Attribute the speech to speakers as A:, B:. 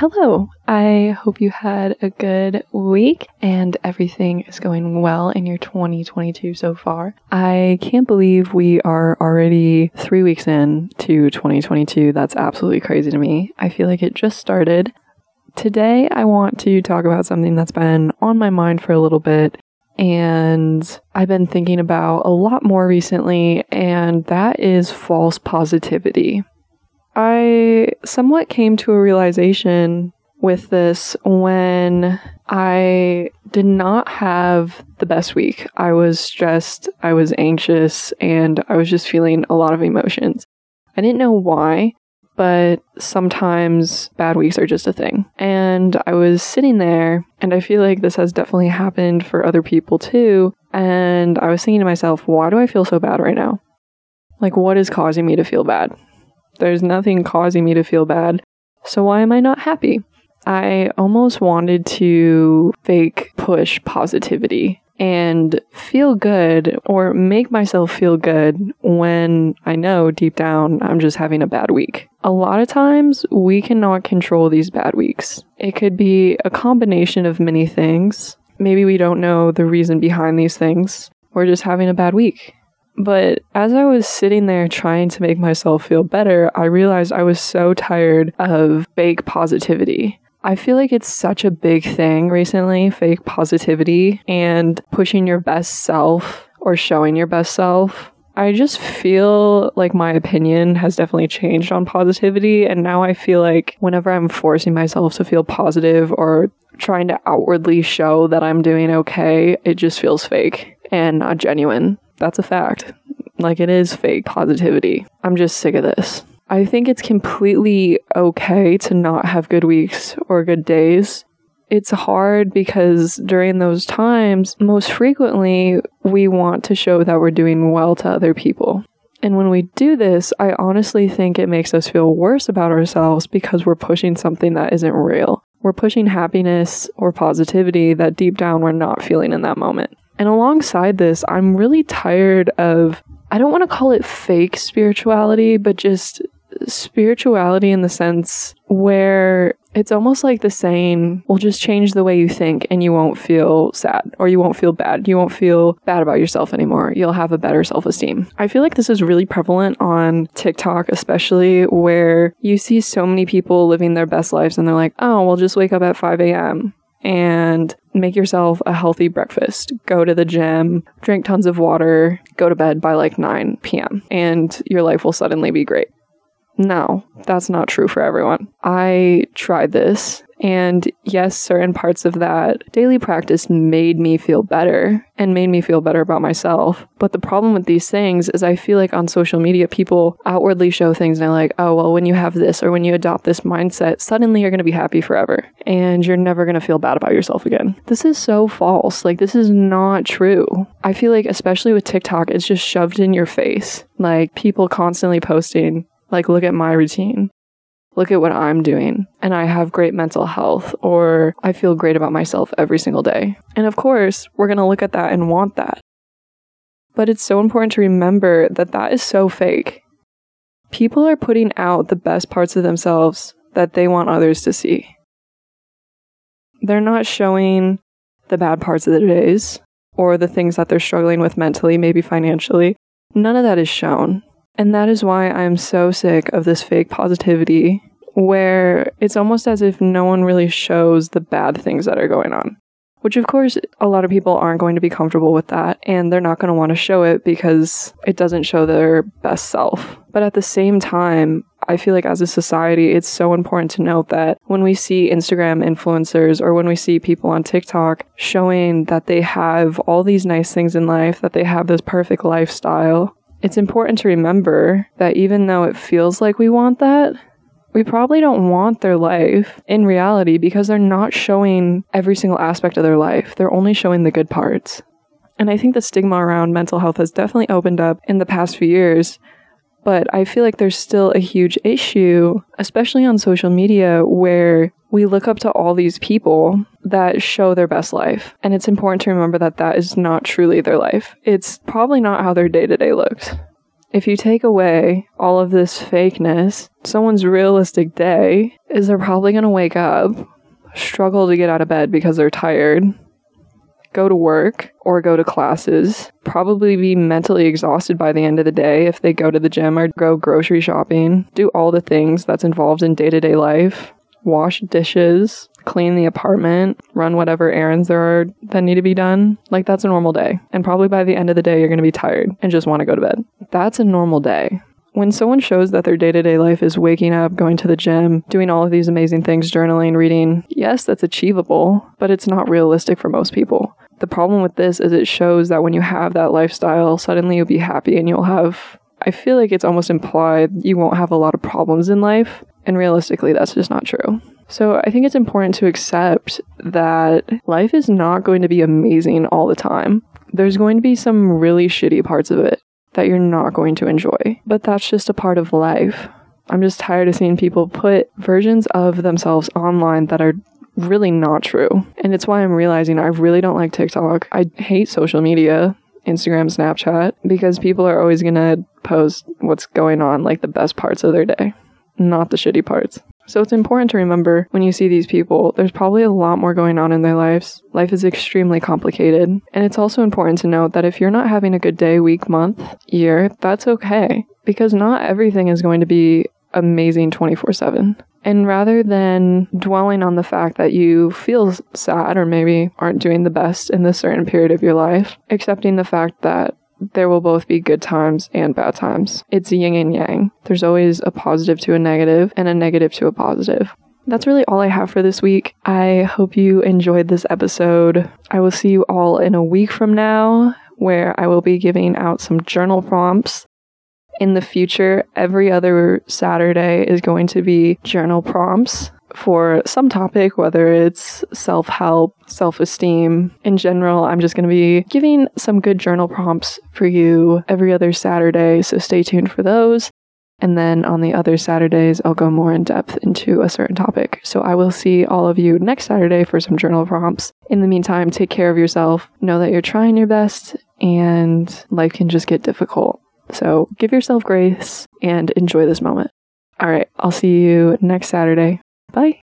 A: Hello. I hope you had a good week and everything is going well in your 2022 so far. I can't believe we are already three weeks in to 2022. That's absolutely crazy to me. I feel like it just started. Today, I want to talk about something that's been on my mind for a little bit and I've been thinking about a lot more recently, and that is false positivity. I somewhat came to a realization with this when I did not have the best week. I was stressed, I was anxious, and I was just feeling a lot of emotions. I didn't know why, but sometimes bad weeks are just a thing. And I was sitting there, and I feel like this has definitely happened for other people too. And I was thinking to myself, why do I feel so bad right now? Like, what is causing me to feel bad? There's nothing causing me to feel bad. So why am I not happy? I almost wanted to fake push positivity and feel good or make myself feel good when I know deep down I'm just having a bad week. A lot of times we cannot control these bad weeks. It could be a combination of many things. Maybe we don't know the reason behind these things. We're just having a bad week. But as I was sitting there trying to make myself feel better, I realized I was so tired of fake positivity. I feel like it's such a big thing recently fake positivity and pushing your best self or showing your best self. I just feel like my opinion has definitely changed on positivity. And now I feel like whenever I'm forcing myself to feel positive or trying to outwardly show that I'm doing okay, it just feels fake and not genuine. That's a fact. Like it is fake positivity. I'm just sick of this. I think it's completely okay to not have good weeks or good days. It's hard because during those times, most frequently, we want to show that we're doing well to other people. And when we do this, I honestly think it makes us feel worse about ourselves because we're pushing something that isn't real. We're pushing happiness or positivity that deep down we're not feeling in that moment. And alongside this, I'm really tired of, I don't want to call it fake spirituality, but just spirituality in the sense where it's almost like the saying will just change the way you think and you won't feel sad or you won't feel bad. You won't feel bad about yourself anymore. You'll have a better self esteem. I feel like this is really prevalent on TikTok, especially where you see so many people living their best lives and they're like, oh, well, just wake up at 5 a.m. and make yourself a healthy breakfast. Go to the gym, drink tons of water, go to bed by like 9 p.m., and your life will suddenly be great. No, that's not true for everyone. I tried this, and yes, certain parts of that daily practice made me feel better and made me feel better about myself. But the problem with these things is I feel like on social media, people outwardly show things and they're like, oh, well, when you have this or when you adopt this mindset, suddenly you're going to be happy forever and you're never going to feel bad about yourself again. This is so false. Like, this is not true. I feel like, especially with TikTok, it's just shoved in your face. Like, people constantly posting, like, look at my routine. Look at what I'm doing. And I have great mental health, or I feel great about myself every single day. And of course, we're going to look at that and want that. But it's so important to remember that that is so fake. People are putting out the best parts of themselves that they want others to see. They're not showing the bad parts of their days or the things that they're struggling with mentally, maybe financially. None of that is shown. And that is why I'm so sick of this fake positivity where it's almost as if no one really shows the bad things that are going on. Which, of course, a lot of people aren't going to be comfortable with that, and they're not going to want to show it because it doesn't show their best self. But at the same time, I feel like as a society, it's so important to note that when we see Instagram influencers or when we see people on TikTok showing that they have all these nice things in life, that they have this perfect lifestyle, it's important to remember that even though it feels like we want that, we probably don't want their life in reality because they're not showing every single aspect of their life. They're only showing the good parts. And I think the stigma around mental health has definitely opened up in the past few years. But I feel like there's still a huge issue, especially on social media, where we look up to all these people that show their best life. And it's important to remember that that is not truly their life. It's probably not how their day to day looks. If you take away all of this fakeness, someone's realistic day is they're probably going to wake up, struggle to get out of bed because they're tired, go to work or go to classes, probably be mentally exhausted by the end of the day if they go to the gym or go grocery shopping, do all the things that's involved in day to day life, wash dishes, clean the apartment, run whatever errands there are that need to be done. Like that's a normal day. And probably by the end of the day, you're going to be tired and just want to go to bed. That's a normal day. When someone shows that their day to day life is waking up, going to the gym, doing all of these amazing things, journaling, reading, yes, that's achievable, but it's not realistic for most people. The problem with this is it shows that when you have that lifestyle, suddenly you'll be happy and you'll have, I feel like it's almost implied you won't have a lot of problems in life. And realistically, that's just not true. So I think it's important to accept that life is not going to be amazing all the time. There's going to be some really shitty parts of it that you're not going to enjoy, but that's just a part of life. I'm just tired of seeing people put versions of themselves online that are really not true. And it's why I'm realizing I really don't like TikTok. I hate social media, Instagram, Snapchat, because people are always to post what's going on, like the best parts of their day, not the shitty parts. So it's important to remember when you see these people, there's probably a lot more going on in their lives. Life is extremely complicated. And it's also important to note that if you're not having a good day, week, month, year, that's okay. Because not everything is going to be amazing 24 7. And rather than dwelling on the fact that you feel sad or maybe aren't doing the best in this certain period of your life, accepting the fact that there will both be good times and bad times. It's yin and yang. There's always a positive to a negative and a negative to a positive. That's really all I have for this week. I hope you enjoyed this episode. I will see you all in a week from now, where I will be giving out some journal prompts. In the future, every other Saturday is going to be journal prompts for some topic, whether it's self help, self esteem. In general, I'm just going to be giving some good journal prompts for you every other Saturday, so stay tuned for those. And then on the other Saturdays, I'll go more in depth into a certain topic. So I will see all of you next Saturday for some journal prompts. In the meantime, take care of yourself. Know that you're trying your best and life can just get difficult. So give yourself grace and enjoy this moment. All right, I'll see you next Saturday. Bye.